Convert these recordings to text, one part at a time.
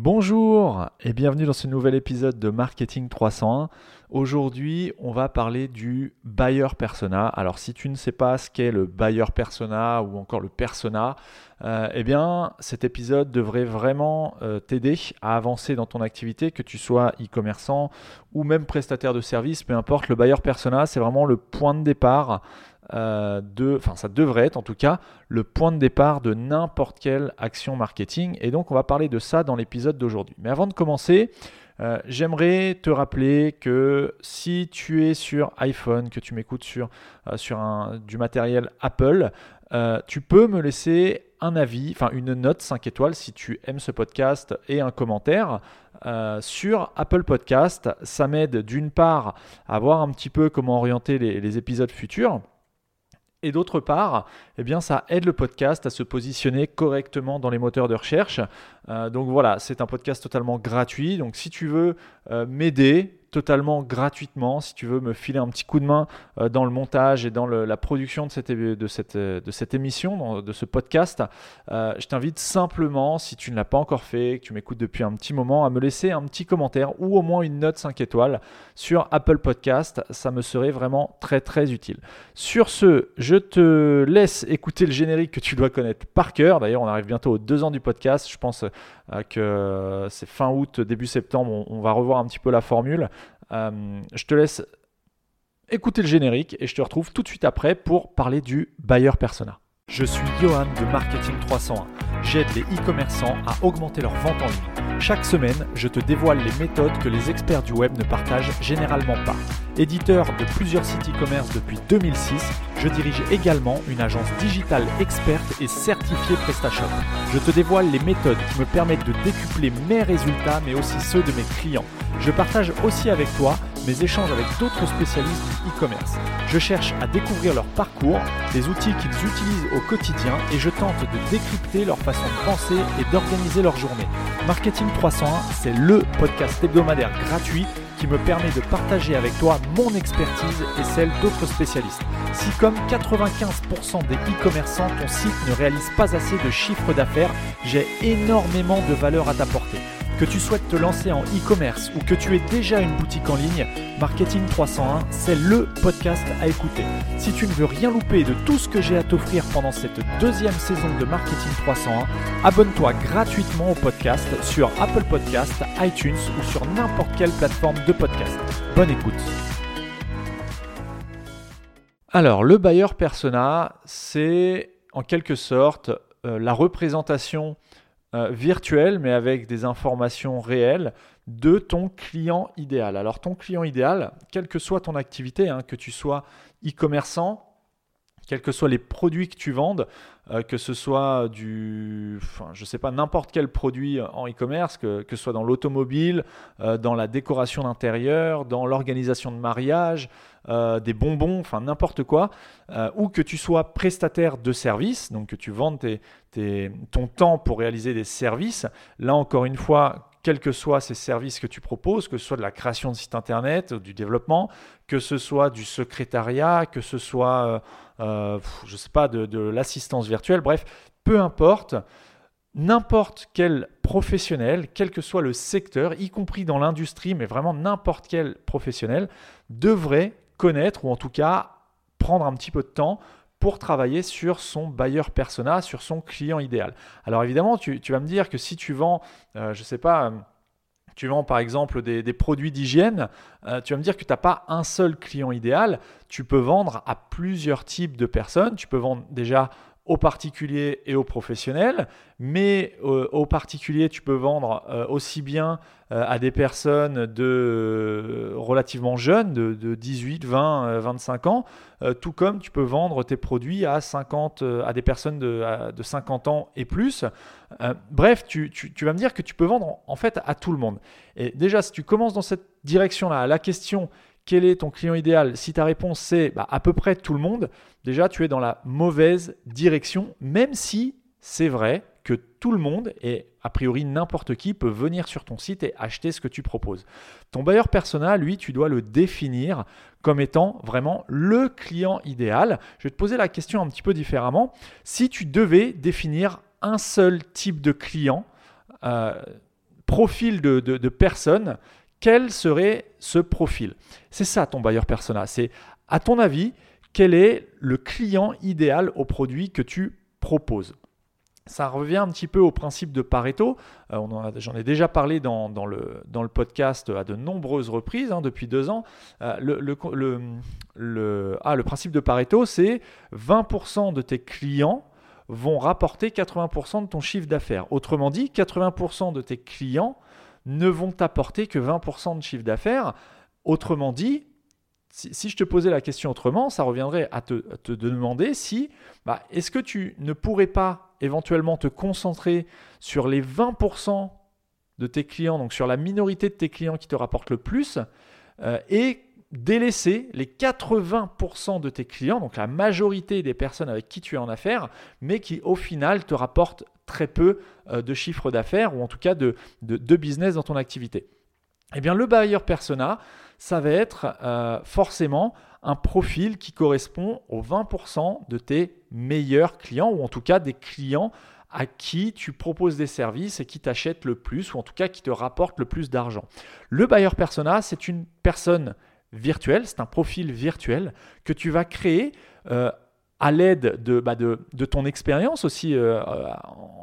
Bonjour et bienvenue dans ce nouvel épisode de Marketing 301. Aujourd'hui, on va parler du buyer persona. Alors, si tu ne sais pas ce qu'est le buyer persona ou encore le persona, euh, eh bien, cet épisode devrait vraiment euh, t'aider à avancer dans ton activité, que tu sois e-commerçant ou même prestataire de service, peu importe. Le buyer persona, c'est vraiment le point de départ euh, de, enfin ça devrait être en tout cas le point de départ de n'importe quelle action marketing. Et donc on va parler de ça dans l'épisode d'aujourd'hui. Mais avant de commencer, euh, j'aimerais te rappeler que si tu es sur iPhone, que tu m'écoutes sur, euh, sur un, du matériel Apple, tu peux me laisser un avis, enfin une note 5 étoiles si tu aimes ce podcast et un commentaire. sur Apple Podcast, ça m'aide d'une part à voir un petit peu comment orienter les épisodes futurs, et d'autre part, eh ça aide le podcast à se positionner correctement dans les moteurs de recherche. Euh, donc voilà, c'est un podcast totalement gratuit. Donc si tu veux euh, m'aider, totalement gratuitement. Si tu veux me filer un petit coup de main euh, dans le montage et dans la production de cette émission, de ce podcast, euh, je t'invite simplement, si tu ne l'as pas encore fait, que tu m'écoutes depuis un petit moment, à me laisser un petit commentaire ou au moins une note 5 étoiles sur Apple Podcast. Ça me serait vraiment très très utile. Sur ce, je te laisse écouter le générique que tu dois connaître par cœur. D'ailleurs, on arrive bientôt aux deux ans du podcast. Je pense euh, que c'est fin août, début septembre, on, va revoir un petit peu la formule. Euh, je te laisse écouter le générique et je te retrouve tout de suite après pour parler du buyer persona. Je suis Johan de Marketing 301. J'aide les e-commerçants à augmenter leur vente en ligne. Chaque semaine, je te dévoile les méthodes que les experts du web ne partagent généralement pas. Éditeur de plusieurs sites e-commerce depuis 2006, je dirige également une agence digitale experte et certifiée PrestaShop. Je te dévoile les méthodes qui me permettent de décupler mes résultats mais aussi ceux de mes clients. Je partage aussi avec toi mes échanges avec d'autres spécialistes du e-commerce. Je cherche à découvrir leur parcours, les outils qu'ils utilisent au quotidien et je tente de décrypter leur façon de penser et d'organiser leur journée. Marketing 301, c'est le podcast hebdomadaire gratuit qui me permet de partager avec toi mon expertise et celle d'autres spécialistes. Si comme 95% des e-commerçants, ton site ne réalise pas assez de chiffre d'affaires, j'ai énormément de valeur à t'apporter. Que tu souhaites te lancer en e-commerce ou que tu aies déjà une boutique en ligne, Marketing 301, c'est le podcast à écouter. Si tu ne veux rien louper de tout ce que j'ai à t'offrir pendant cette deuxième saison de Marketing 301, abonne-toi gratuitement au podcast sur Apple Podcast, iTunes ou sur n'importe quelle plateforme de podcast. Bonne écoute. Alors, le buyer persona, c'est en quelque sorte euh, la représentation euh, virtuel, mais avec des informations réelles de ton client idéal. Alors ton client idéal, quelle que soit ton activité, hein, que tu sois e-commerçant, quels que soient les produits que tu vendes, euh, que ce soit du, enfin, je sais pas, n'importe quel produit en e-commerce, que, que, ce soit dans l'automobile, euh, dans la décoration d'intérieur, dans l'organisation de mariage, des bonbons, enfin n'importe quoi, ou que tu sois prestataire de services, donc que tu vendes ton temps pour réaliser des services. Là, encore une fois, quels que soient ces services que tu proposes, que ce soit de la création de site internet, du développement, que ce soit du secrétariat, que ce soit, euh, euh, je ne sais pas, de l'assistance virtuelle, bref, peu importe, n'importe quel professionnel, quel que soit le secteur, y compris dans l'industrie, mais vraiment n'importe quel professionnel, devrait connaître, ou en tout cas prendre un petit peu de temps pour travailler sur son buyer persona, sur son client idéal. Alors évidemment, tu, vas me dire que si tu vends, euh, je ne sais pas, euh, tu vends par exemple des, produits d'hygiène, euh, tu vas me dire que tu n'as pas un seul client idéal, tu peux vendre à plusieurs types de personnes, tu peux vendre déjà aux particuliers et aux professionnels, mais euh, aux particuliers, tu peux vendre euh, aussi bien euh, à des personnes de relativement jeunes, de, 18, 20, 25 ans, tout comme tu peux vendre tes produits à, 50, à des personnes de, 50 ans et plus. bref, tu, vas me dire que tu peux vendre en fait à tout le monde. Et déjà, si tu commences dans cette direction-là, la question quel est ton client idéal? Si ta réponse c'est bah, à peu près tout le monde, déjà tu es dans la mauvaise direction, même si c'est vrai que tout le monde et a priori n'importe qui peut venir sur ton site et acheter ce que tu proposes. Ton bailleur persona, lui, tu dois le définir comme étant vraiment le client idéal. Je vais te poser la question un petit peu différemment. Si tu devais définir un seul type de client, euh, profil de, de personne, quel serait ce profil? C'est ça ton buyer persona. C'est, à ton avis, quel est le client idéal au produit que tu proposes? Ça revient un petit peu au principe de Pareto. Euh, j'en ai déjà parlé dans, le, podcast à de nombreuses reprises hein, depuis deux ans. Euh, le, le, ah, le principe de Pareto, c'est 20% de tes clients vont rapporter 80% de ton chiffre d'affaires. Autrement dit, 80% de tes clients ne vont t'apporter que 20% de chiffre d'affaires. Autrement dit, si, je te posais la question autrement, ça reviendrait à te, demander si bah, est-ce que tu ne pourrais pas éventuellement te concentrer sur les 20% de tes clients, donc sur la minorité de tes clients qui te rapportent le plus, euh, et délaisser les 80% de tes clients, donc la majorité des personnes avec qui tu es en affaires, mais qui au final te rapportent très peu euh, de chiffre d'affaires ou en tout cas de, business dans ton activité. Eh bien, le buyer persona, ça va être euh, forcément un profil qui correspond aux 20% de tes meilleurs clients ou en tout cas des clients à qui tu proposes des services et qui t'achètent le plus ou en tout cas qui te rapportent le plus d'argent. Le buyer persona, c'est une personne virtuelle, c'est un profil virtuel que tu vas créer euh, à l'aide de, bah de, de, ton expérience aussi, euh,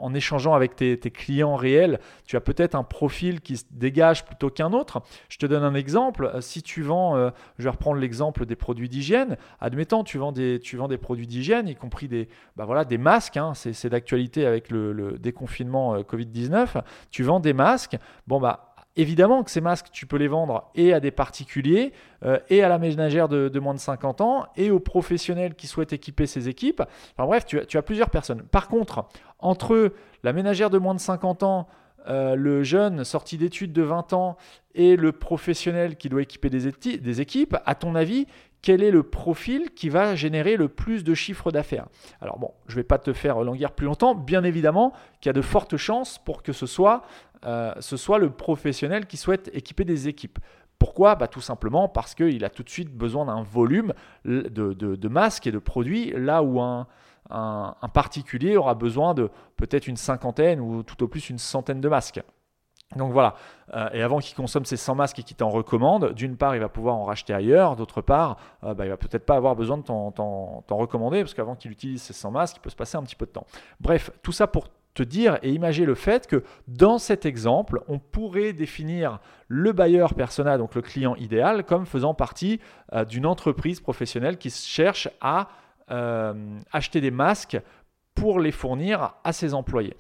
en échangeant avec tes, clients réels, tu as peut-être un profil qui se dégage plutôt qu'un autre. Je te donne un exemple. Si tu vends, euh, je vais reprendre l'exemple des produits d'hygiène. Admettons, tu vends des, tu vends des produits d'hygiène, y compris des, bah voilà, des masques. Hein, c'est d'actualité avec le, le déconfinement Covid-19. Tu vends des masques. Bon, bah, Évidemment que ces masques, tu peux les vendre et à des particuliers, euh, et à la ménagère de, moins de 50 ans, et aux professionnels qui souhaitent équiper ces équipes. Enfin bref, tu as, plusieurs personnes. Par contre, entre la ménagère de moins de 50 ans, euh, le jeune sorti d'études de 20 ans et le professionnel qui doit équiper des, des équipes, à ton avis, quel est le profil qui va générer le plus de chiffre d'affaires. Alors bon, je ne vais pas te faire languir plus longtemps, bien évidemment qu'il y a de fortes chances pour que ce soit, euh, le professionnel qui souhaite équiper des équipes. Pourquoi? Bah, Tout simplement parce qu'il a tout de suite besoin d'un volume de, masques et de produits, là où un particulier aura besoin de peut-être une cinquantaine ou tout au plus une centaine de masques. Donc voilà, euh, et avant qu'il consomme ses 100 masques et qu'il t'en recommande, d'une part, il va pouvoir en racheter ailleurs, d'autre part, euh, bah, il va peut-être pas avoir besoin de t'en recommander, parce qu'avant qu'il utilise ses 100 masques, il peut se passer un petit peu de temps. Bref, tout ça pour te dire et imaginer le fait que dans cet exemple, on pourrait définir le buyer persona, donc le client idéal, comme faisant partie euh, d'une entreprise professionnelle qui cherche à acheter des masques pour les fournir à ses employés.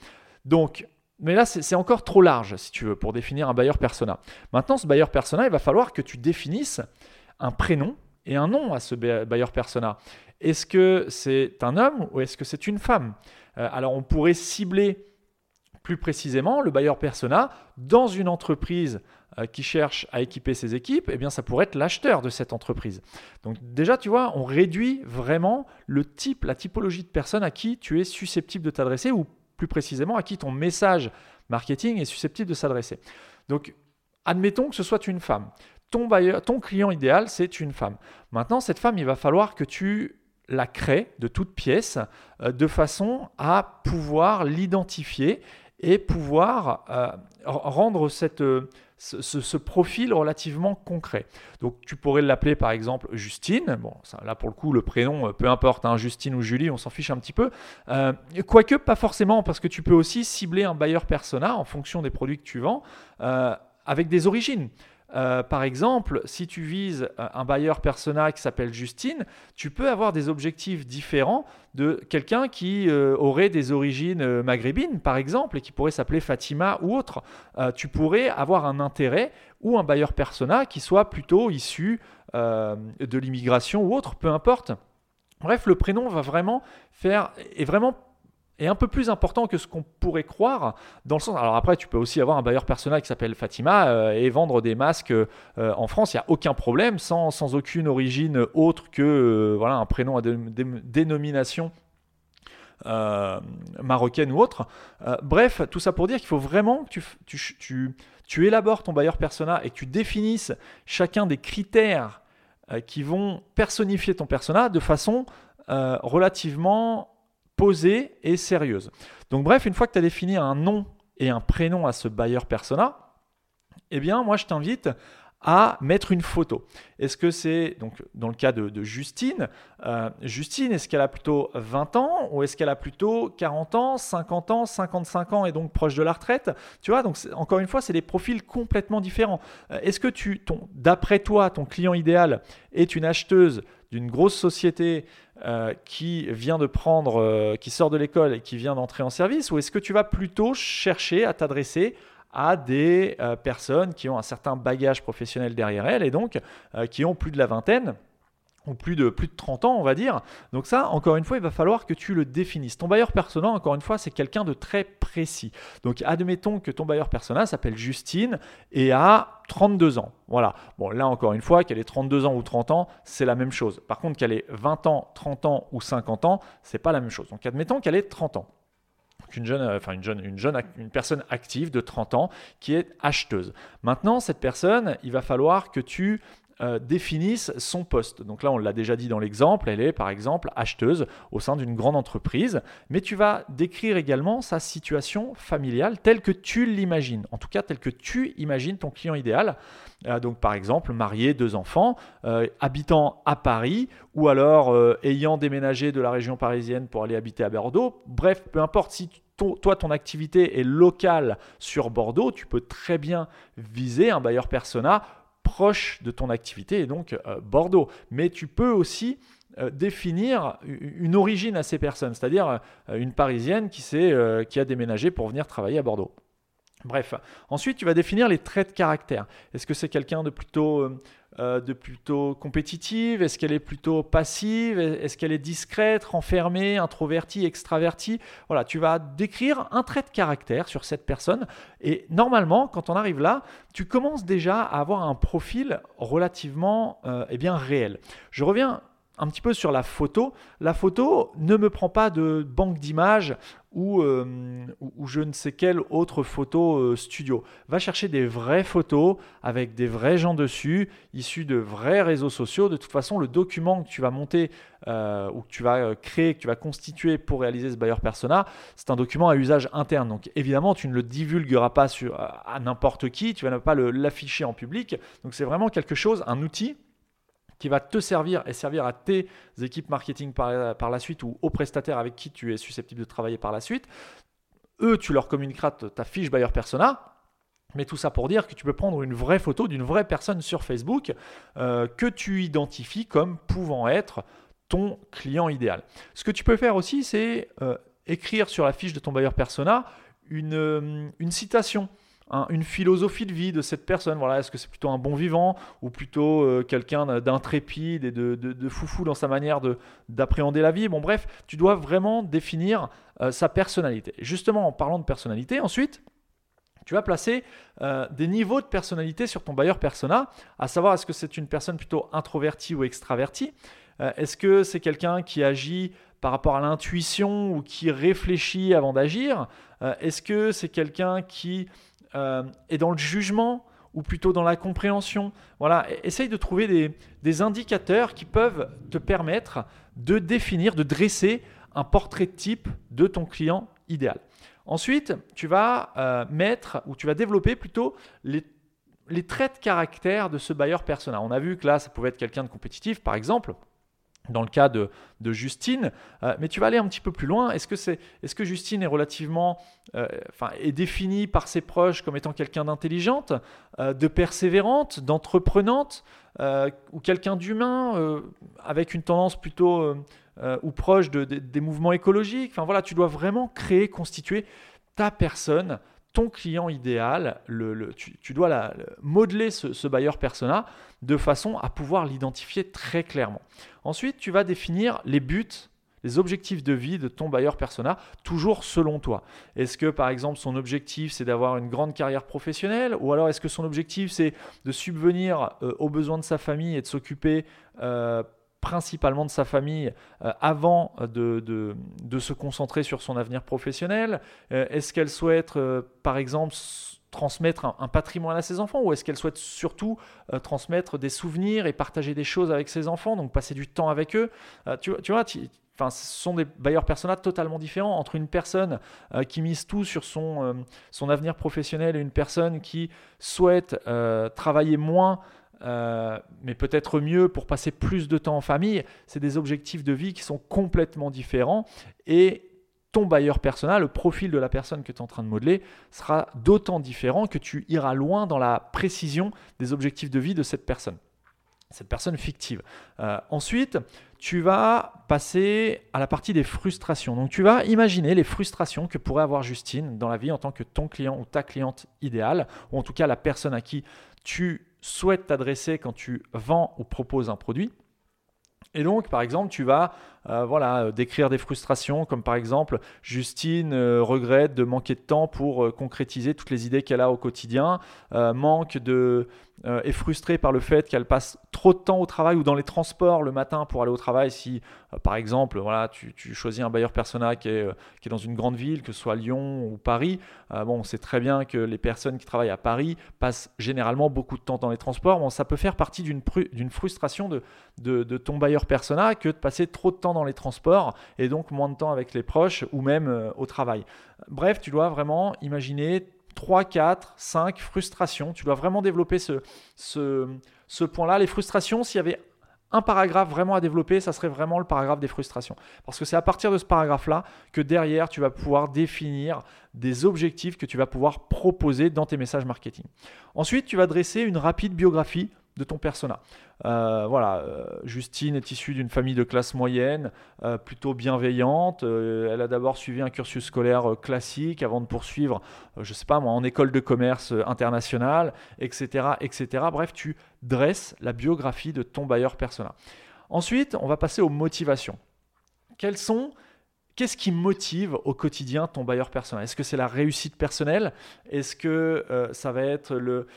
Donc, mais là, c'est encore trop large, si tu veux, pour définir un buyer persona. Maintenant, ce buyer persona, il va falloir que tu définisses un prénom et un nom à ce buyer persona. Est-ce que c'est un homme ou est-ce que c'est une femme? Euh, Alors, on pourrait cibler plus précisément le buyer persona dans une entreprise euh, qui cherche à équiper ses équipes, eh bien ça pourrait être l'acheteur de cette entreprise. Donc déjà, tu vois, on réduit vraiment le type, la typologie de personne à qui tu es susceptible de t'adresser ou plus précisément à qui ton message marketing est susceptible de s'adresser. Donc, admettons que ce soit une femme. Ton, client idéal, c'est une femme. Maintenant, cette femme, il va falloir que tu la crées de toutes pièces euh, de façon à pouvoir l'identifier et pouvoir euh, rendre cette, ce, profil relativement concret. Donc tu pourrais l'appeler par exemple Justine. Bon, là pour le coup, le prénom, euh, peu importe, hein, Justine ou Julie, on s'en fiche un petit peu. Euh, quoique pas forcément, parce que tu peux aussi cibler un buyer persona en fonction des produits que tu vends euh, avec des origines. Euh, par exemple, si tu vises euh, un buyer persona qui s'appelle Justine, tu peux avoir des objectifs différents de quelqu'un qui euh, aurait des origines maghrébines, par exemple, et qui pourrait s'appeler Fatima ou autre. tu pourrais avoir un intérêt ou un buyer persona qui soit plutôt issu de l'immigration ou autre, peu importe. Bref, le prénom va vraiment faire vraiment est un peu plus important que ce qu'on pourrait croire. Dans le sens, alors après, tu peux aussi avoir un bailleur personnel qui s'appelle Fatima euh, et vendre des masques euh, en France, il n'y a aucun problème, sans, sans, aucune origine autre que euh, voilà, un prénom à dénomination marocaine ou autre. bref, tout ça pour dire qu'il faut vraiment que tu, tu, tu, tu élabores ton bailleur persona et que tu définisses chacun des critères qui vont personnifier ton persona de façon relativement posée et sérieuse. Donc bref, une fois que tu as défini un nom et un prénom à ce buyer persona, eh bien moi je t'invite à mettre une photo. Est-ce que c'est, donc dans le cas de, Justine, euh, Justine, est-ce qu'elle a plutôt 20 ans ou est-ce qu'elle a plutôt 40 ans, 50 ans, 55 ans et donc proche de la retraite? Tu vois, donc encore une fois, c'est des profils complètement différents. Euh, est-ce que tu, d'après toi, ton client idéal est une acheteuse d'une grosse société euh, qui vient de prendre, qui sort de l'école et qui vient d'entrer en service, ou est-ce que tu vas plutôt chercher à t'adresser à des euh, personnes qui ont un certain bagage professionnel derrière elles et donc euh, qui ont plus de la vingtaine plus de, plus de 30 ans, on va dire. Donc ça, encore une fois, il va falloir que tu le définisses. Ton bailleur persona, encore une fois, c'est quelqu'un de très précis. Donc admettons que ton bailleur persona s'appelle Justine et a 32 ans. Voilà. Bon, là, encore une fois, qu'elle ait 32 ans ou 30 ans, c'est la même chose. Par contre, qu'elle ait 20 ans, 30 ans ou 50 ans, c'est pas la même chose. Donc admettons qu'elle ait 30 ans une jeune, euh, une personne active de 30 ans qui est acheteuse. Maintenant, cette personne, il va falloir que tu euh, définisses son poste. Donc là, on l'a déjà dit dans l'exemple, elle est par exemple acheteuse au sein d'une grande entreprise, mais tu vas décrire également sa situation familiale telle que tu l'imagines, en tout cas telle que tu imagines ton client idéal. Euh, donc par exemple, marié, deux enfants, habitant à Paris, ou alors ayant déménagé de la région parisienne pour aller habiter à Bordeaux. Bref, peu importe si toi, ton activité est locale sur Bordeaux, tu peux très bien viser un bailleur persona proche de ton activité et donc euh, Bordeaux. Mais tu peux aussi euh, définir une origine à ces personnes, c'est-à-dire euh, une Parisienne qui, qui a déménagé pour venir travailler à Bordeaux. Bref, ensuite tu vas définir les traits de caractère. Est-ce que c'est quelqu'un de plutôt euh, de plutôt compétitive Est-ce qu'elle est plutôt passive? Est-ce qu'elle est discrète, renfermée, introvertie, extravertie? Voilà, tu vas décrire un trait de caractère sur cette personne. Et normalement, quand on arrive là, tu commences déjà à avoir un profil relativement euh, eh bien, réel. Je reviens un petit peu sur la photo. La photo ne me prend pas de banque d'images ou, euh, ou, je ne sais quelle autre photo euh, studio. Va chercher des vraies photos avec des vrais gens dessus, issus de vrais réseaux sociaux. De toute façon, le document que tu vas monter euh, ou que tu vas créer, que tu vas constituer pour réaliser ce buyer persona, c'est un document à usage interne. Donc évidemment, tu ne le divulgueras pas sur, à n'importe qui, tu ne vas pas l'afficher en public. Donc c'est vraiment quelque chose, un outil qui va te servir et servir à tes équipes marketing par, la suite ou aux prestataires avec qui tu es susceptible de travailler par la suite. Eux, tu leur communiqueras ta fiche buyer persona. Mais tout ça pour dire que tu peux prendre une vraie photo d'une vraie personne sur Facebook euh, que tu identifies comme pouvant être ton client idéal. Ce que tu peux faire aussi, c'est euh, écrire sur la fiche de ton buyer persona une, euh, une citation une philosophie de vie de cette personne. Voilà, est-ce que c'est plutôt un bon vivant ou plutôt euh, quelqu'un d'intrépide et de, foufou dans sa manière d'appréhender la vie? Bon, bref, tu dois vraiment définir euh, sa personnalité. Justement, en parlant de personnalité, ensuite, tu vas placer euh, des niveaux de personnalité sur ton bailleur persona, à savoir est-ce que c'est une personne plutôt introvertie ou extravertie? Est-ce que c'est quelqu'un qui agit par rapport à l'intuition ou qui réfléchit avant d'agir? Est-ce que c'est quelqu'un qui euh, et dans le jugement ou plutôt dans la compréhension. Voilà, e-, essaye de trouver des, indicateurs qui peuvent te permettre de définir, de dresser un portrait type de ton client idéal. Ensuite, tu vas euh, mettre ou tu vas développer plutôt les, traits de caractère de ce buyer persona. On a vu que là, ça pouvait être quelqu'un de compétitif, par exemple dans le cas de, Justine, euh, mais tu vas aller un petit peu plus loin. Est-ce que, Justine est relativement, euh, est définie par ses proches comme étant quelqu'un d'intelligente, euh, de persévérante, d'entreprenante, ou quelqu'un d'humain avec une tendance plutôt ou proche des mouvements écologiques? Enfin voilà, tu dois vraiment créer, constituer ta personne ton client idéal, tu, dois modeler ce, buyer persona de façon à pouvoir l'identifier très clairement. Ensuite, tu vas définir les buts les objectifs de vie de ton buyer persona, toujours selon toi. Est-ce que par exemple son objectif c'est d'avoir une grande carrière professionnelle ou alors est-ce que son objectif c'est de subvenir euh, aux besoins de sa famille et de s'occuper euh, principalement de sa famille euh, avant de, de, se concentrer sur son avenir professionnel. Est-ce qu'elle souhaite, par exemple, transmettre un, patrimoine à ses enfants ou est-ce qu'elle souhaite surtout transmettre des souvenirs et partager des choses avec ses enfants, donc passer du temps avec eux? Tu, tu, vois, Enfin, ce sont des bailleurs persona totalement différents entre une personne euh, qui mise tout sur son, euh, son avenir professionnel et une personne qui souhaite euh, travailler moins, mais peut-être mieux pour passer plus de temps en famille. C'est des objectifs de vie qui sont complètement différents et ton bailleur persona, le profil de la personne que tu es en train de modeler, sera d'autant différent que tu iras loin dans la précision des objectifs de vie de cette personne cette personne fictive. Euh, ensuite, tu vas passer à la partie des frustrations. Donc tu vas imaginer les frustrations que pourrait avoir Justine dans la vie en tant que ton client ou ta cliente idéale, ou en tout cas la personne à qui tu souhaites t'adresser quand tu vends ou proposes un produit. Et donc, par exemple, tu vas euh, voilà, décrire des frustrations, comme par exemple, Justine euh, regrette de manquer de temps pour concrétiser toutes les idées qu'elle a au quotidien, manque de, euh, est frustrée par le fait qu'elle passe trop de temps au travail ou dans les transports le matin pour aller au travail. Si, euh, par exemple, voilà, tu, choisis un bailleur persona qui est, euh, qui est, dans une grande ville, que ce soit Lyon ou Paris, bon, on sait très bien que les personnes qui travaillent à Paris passent généralement beaucoup de temps dans les transports. Bon, ça peut faire partie d'une frustration de, de, de, ton bailleur persona que de passer trop de temps dans les transports et donc moins de temps avec les proches ou même au travail. Bref, tu dois vraiment imaginer 3, 4, 5 frustrations. Tu dois vraiment développer ce, ce, point-là. Les frustrations, s'il y avait un paragraphe vraiment à développer, ça serait vraiment le paragraphe des frustrations. Parce que c'est à partir de ce paragraphe-là que derrière, tu vas pouvoir définir des objectifs que tu vas pouvoir proposer dans tes messages marketing. Ensuite, tu vas dresser une rapide biographie de ton persona. Euh, voilà, euh, Justine est issue d'une famille de classe moyenne, euh, plutôt bienveillante. elle a d'abord suivi un cursus scolaire classique avant de poursuivre, je sais pas moi, en école de commerce internationale, etc., etc. Bref, tu dresses la biographie de ton bailleur persona. Ensuite, on va passer aux motivations. Quelles sont Qu'est-ce qui motive au quotidien ton bailleur personnel? Est-ce que c'est la réussite personnelle? Est-ce que euh, ça va être le,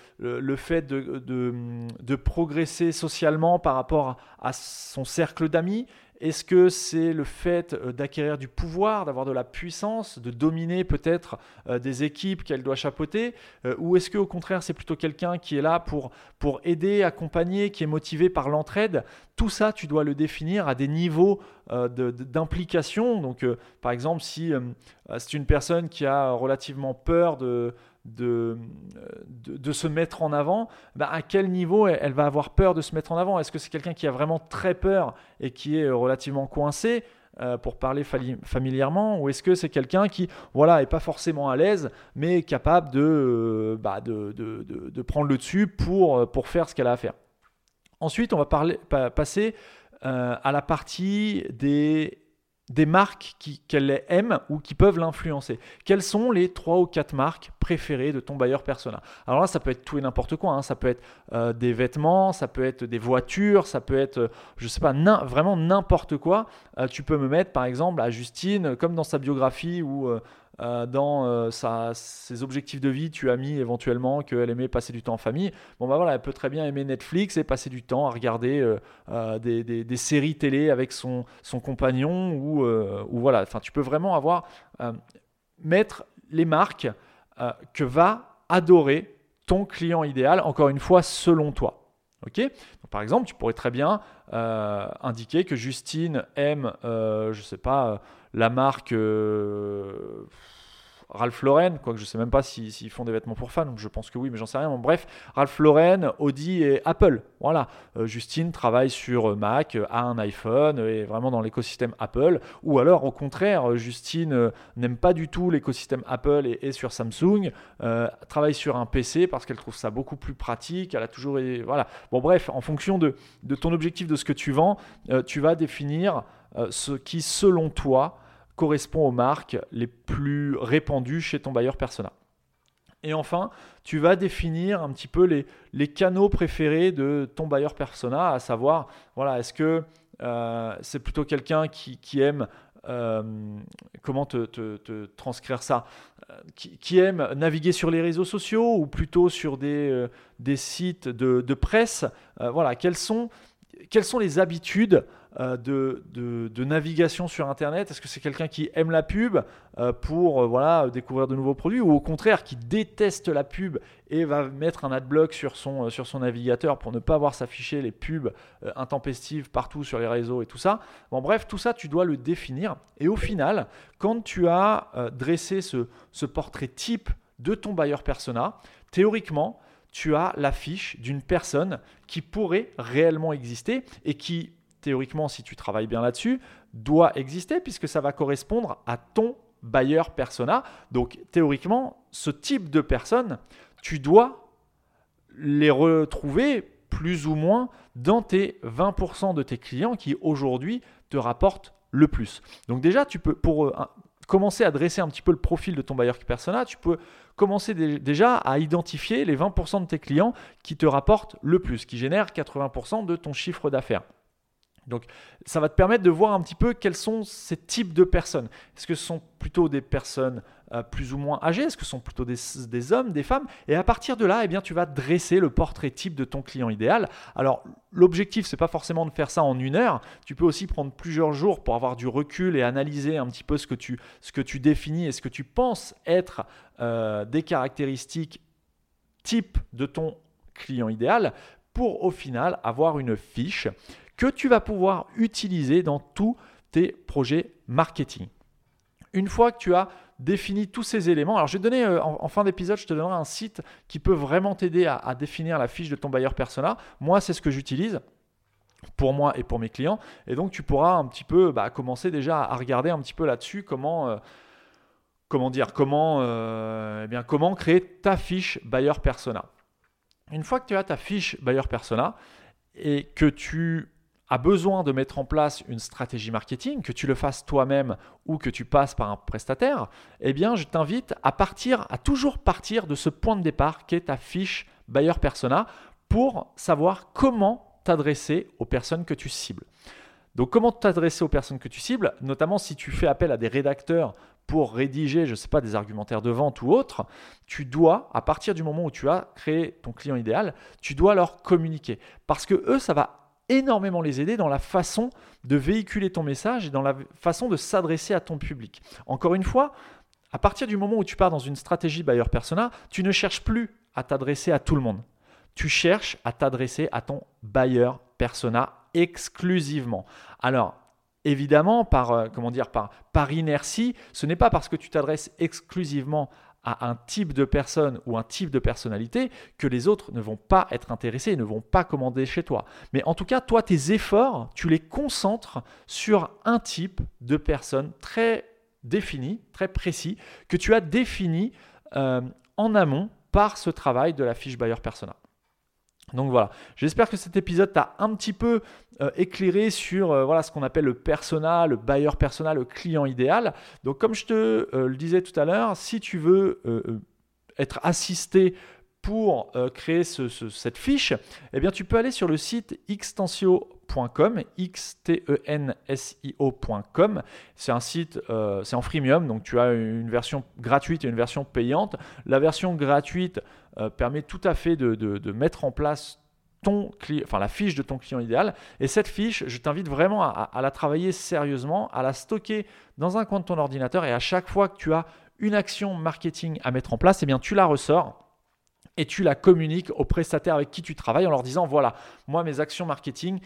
fait de, progresser socialement par rapport à son cercle d'amis? Est-ce que c'est le fait euh, d'acquérir du pouvoir, d'avoir de la puissance, de dominer peut-être euh, des équipes qu'elle doit chapeauter euh, Ou est-ce qu'au contraire, c'est plutôt quelqu'un qui est là pour, pour aider, accompagner, qui est motivé par l'entraide? Tout ça, tu dois le définir à des niveaux d'implication. Donc, par exemple, si c'est une personne qui a relativement peur de de, de, se mettre en avant, bah, à quel niveau elle, va avoir peur de se mettre en avant? Est-ce que c'est quelqu'un qui a vraiment très peur et qui est relativement coincé euh, pour parler familièrement? Ou est-ce que c'est quelqu'un qui voilà est pas forcément à l'aise mais capable de, euh, bah, de, de, de, prendre le dessus pour, pour faire ce qu'elle a à faire? Ensuite on va parler, passer euh, à la partie des des marques qu'elle aime ou qui peuvent l'influencer. Quelles sont les trois ou quatre marques préférées de ton bailleur persona? Alors là, ça peut être tout et n'importe quoi. Hein. Ça peut être euh, des vêtements, ça peut être des voitures, ça peut être, euh, je sais pas, vraiment n'importe quoi. Euh, tu peux me mettre, par exemple, à Justine, comme dans sa biographie où euh, dans euh, ses objectifs de vie, tu as mis éventuellement qu'elle aimait passer du temps en famille. Bon, bah voilà, elle peut très bien aimer Netflix et passer du temps à regarder euh, des, séries télé avec son, compagnon ou, ou voilà. Enfin, tu peux vraiment avoir, mettre les marques que va adorer ton client idéal, encore une fois, selon toi. Ok par exemple, tu pourrais très bien indiquer que Justine aime, je ne sais pas, la marque euh, Ralph Lauren, quoique je sais même pas s'ils font des vêtements pour fans, je pense que oui, mais j'en sais rien. bref, Ralph Lauren, Audi et Apple. Voilà. Euh, Justine travaille sur Mac, a un iPhone, et vraiment dans l'écosystème Apple. Ou alors, au contraire, Justine euh, n'aime pas du tout l'écosystème Apple et est sur Samsung, travaille sur un PC parce qu'elle trouve ça beaucoup plus pratique. Elle a toujours. Voilà. Bon, bref, en fonction de ton objectif, de ce que tu vends, tu vas définir ce qui, selon toi, correspond aux marques les plus répandues chez ton bailleur persona. Et enfin, tu vas définir un petit peu les, canaux préférés de ton bailleur persona, à savoir, voilà, est-ce que euh, c'est plutôt quelqu'un qui, aime, euh, comment te, transcrire ça, euh, qui, aime naviguer sur les réseaux sociaux ou plutôt sur des, sites de, presse, voilà, quelles sont les habitudes euh, de, de, navigation sur Internet. Est-ce que c'est quelqu'un qui aime la pub euh, pour voilà, découvrir de nouveaux produits ou au contraire qui déteste la pub et va mettre un adblock sur son, sur son navigateur pour ne pas voir s'afficher les pubs intempestives partout sur les réseaux et tout ça? Bon bref, tout ça tu dois le définir. Et au final, quand tu as dressé ce, ce portrait type de ton buyer persona, théoriquement, tu as la fiche d'une personne qui pourrait réellement exister et qui, théoriquement, si tu travailles bien là-dessus, doit exister puisque ça va correspondre à ton buyer persona. Donc, théoriquement, ce type de personne, tu dois les retrouver plus ou moins dans tes 20% de tes clients qui aujourd'hui te rapportent le plus. Donc déjà, tu peux, pour euh, commencer à dresser un petit peu le profil de ton buyer persona, tu peux commencer déjà à identifier les 20% de tes clients qui te rapportent le plus, qui génèrent 80% de ton chiffre d'affaires. Donc ça va te permettre de voir un petit peu quels sont ces types de personnes. Est-ce que ce sont plutôt des personnes euh, plus ou moins âgées? Est-ce que ce sont plutôt des, hommes, des femmes? Et à partir de là, eh bien, tu vas dresser le portrait type de ton client idéal. Alors l'objectif, ce n'est pas forcément de faire ça en une heure. Tu peux aussi prendre plusieurs jours pour avoir du recul et analyser un petit peu ce que tu, définis et ce que tu penses être euh, des caractéristiques type de ton client idéal pour au final avoir une fiche que tu vas pouvoir utiliser dans tous tes projets marketing. Une fois que tu as défini tous ces éléments, alors je vais donner euh, en, fin d'épisode, je te donnerai un site qui peut vraiment t'aider à, définir la fiche de ton buyer persona. Moi, c'est ce que j'utilise pour moi et pour mes clients. Et donc, tu pourras un petit peu bah, commencer déjà à regarder un petit peu là-dessus comment, euh, comment dire, comment, euh, eh bien, comment créer ta fiche buyer persona. Une fois que tu as ta fiche buyer persona et que tu a besoin de mettre en place une stratégie marketing, que tu le fasses toi-même ou que tu passes par un prestataire, eh bien, je t'invite à partir, à toujours partir de ce point de départ qui est ta fiche buyer persona pour savoir comment t'adresser aux personnes que tu cibles. Donc, comment t'adresser aux personnes que tu cibles, notamment si tu fais appel à des rédacteurs pour rédiger, je ne sais pas, des argumentaires de vente ou autres, tu dois, à partir du moment où tu as créé ton client idéal, tu dois leur communiquer. Parce que eux, ça va énormément les aider dans la façon de véhiculer ton message et dans la façon de s'adresser à ton public. Encore une fois, à partir du moment où tu pars dans une stratégie buyer persona, tu ne cherches plus à t'adresser à tout le monde. Tu cherches à t'adresser à ton buyer persona exclusivement. Alors, évidemment, par, euh, comment dire, par, par inertie, ce n'est pas parce que tu t'adresses exclusivement à un type de personne ou un type de personnalité que les autres ne vont pas être intéressés et ne vont pas commander chez toi. Mais en tout cas, toi, tes efforts, tu les concentres sur un type de personne très défini, très précis, que tu as défini euh, en amont par ce travail de la fiche buyer persona. Donc voilà, j'espère que cet épisode t'a un petit peu euh, éclairé sur euh, voilà, ce qu'on appelle le persona, le buyer persona, le client idéal. Donc comme je te euh, le disais tout à l'heure, si tu veux être assisté pour créer cette fiche, eh bien, tu peux aller sur le site xtensio.com, x-t-e-n-s-i-o.com. C'est un site, c'est en freemium, donc tu as une version gratuite et une version payante. La version gratuite euh, permet tout à fait de, mettre en place ton enfin la fiche de ton client idéal. Et cette fiche, je t'invite vraiment à, la travailler sérieusement, à la stocker dans un coin de ton ordinateur et à chaque fois que tu as une action marketing à mettre en place, eh bien tu la ressors et tu la communiques aux prestataires avec qui tu travailles en leur disant voilà, moi mes actions marketing,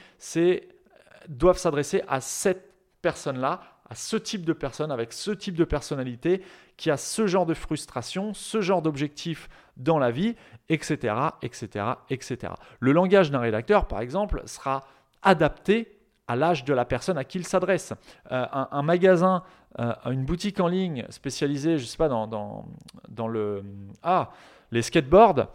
doivent s'adresser à cette personne-là, à ce type de personne, avec ce type de personnalité, qui a ce genre de frustration, ce genre d'objectif dans la vie, etc., etc., etc. Le langage d'un rédacteur, par exemple, sera adapté à l'âge de la personne à qui il s'adresse. Euh, un, magasin, euh, une boutique en ligne spécialisée, je ne sais pas, dans, le... Ah, les skateboards,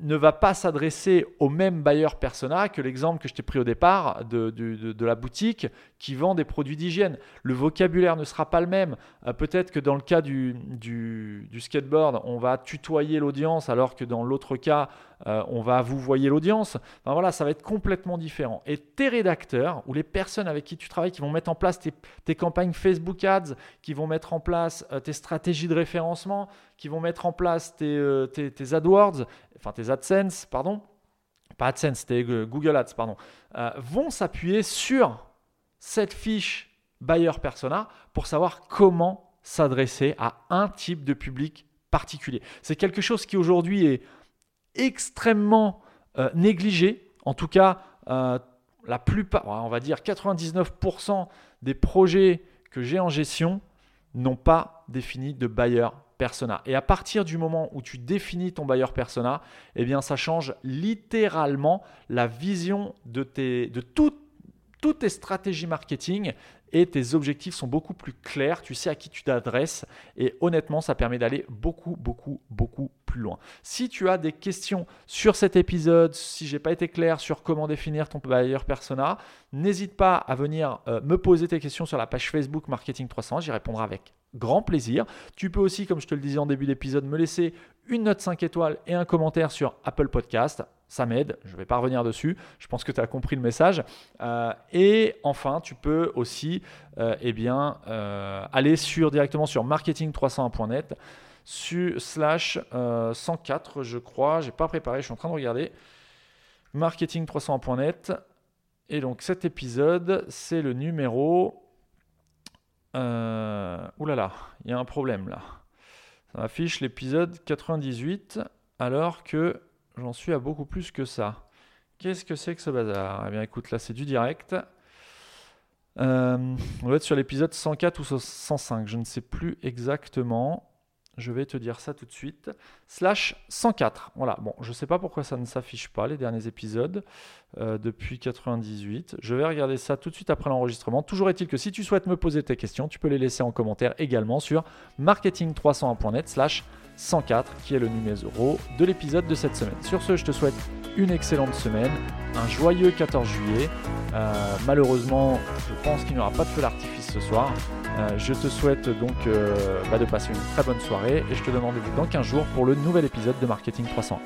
ne va pas s'adresser au même buyer persona que l'exemple que je t'ai pris au départ de, la boutique qui vend des produits d'hygiène. Le vocabulaire ne sera pas le même. Euh, peut-être que dans le cas du, du skateboard, on va tutoyer l'audience alors que dans l'autre cas, euh, on va vous voyez l'audience. Enfin, voilà, ça va être complètement différent. Et tes rédacteurs ou les personnes avec qui tu travailles, qui vont mettre en place tes, campagnes Facebook Ads, qui vont mettre en place euh, tes stratégies de référencement, qui vont mettre en place tes, euh, AdWords, enfin tes AdSense, pardon, pas AdSense, tes Google Ads, pardon, vont s'appuyer sur cette fiche buyer persona pour savoir comment s'adresser à un type de public particulier. C'est quelque chose qui aujourd'hui est extrêmement euh, négligé. En tout cas, euh, la plupart, on va dire 99% des projets que j'ai en gestion n'ont pas défini de buyer persona. Et à partir du moment où tu définis ton buyer persona, eh bien ça change littéralement la vision de, tes, de toutes tes stratégies marketing et tes objectifs sont beaucoup plus clairs, tu sais à qui tu t'adresses et honnêtement ça permet d'aller beaucoup beaucoup beaucoup plus loin. Si tu as des questions sur cet épisode, si j'ai pas été clair sur comment définir ton buyer persona, n'hésite pas à venir euh, me poser tes questions sur la page Facebook Marketing 300, j'y répondrai avec grand plaisir. Tu peux aussi, comme je te le disais en début d'épisode, me laisser une note 5 étoiles et un commentaire sur Apple Podcast ça m'aide, je ne vais pas revenir dessus, je pense que tu as compris le message. Euh, et enfin, tu peux aussi euh, eh euh, aller sur, directement sur marketing301.net slash 104, je crois, je n'ai pas préparé, je suis en train de regarder, marketing301.net. Et donc cet épisode, c'est le numéro... Euh, là là, il y a un problème là. Ça affiche l'épisode 98 alors que J'en suis à beaucoup plus que ça. Qu'est-ce que c'est que ce bazar? Eh bien écoute, là c'est du direct. Euh, on va être sur l'épisode 104 ou 105, je ne sais plus exactement. Je vais te dire ça tout de suite. Slash 104. Voilà, bon, je ne sais pas pourquoi ça ne s'affiche pas, les derniers épisodes, euh, depuis 98. Je vais regarder ça tout de suite après l'enregistrement. Toujours est-il que si tu souhaites me poser tes questions, tu peux les laisser en commentaire également sur marketing301.net slash 104, qui est le numéro de l'épisode de cette semaine. Sur ce, je te souhaite une excellente semaine, un joyeux 14 juillet. Euh, malheureusement, je pense qu'il n'y aura pas de feu d'artifice ce soir. Euh, je te souhaite donc euh, bah, de passer une très bonne soirée et je te donne rendez-vous dans 15 jours pour le nouvel épisode de Marketing 300.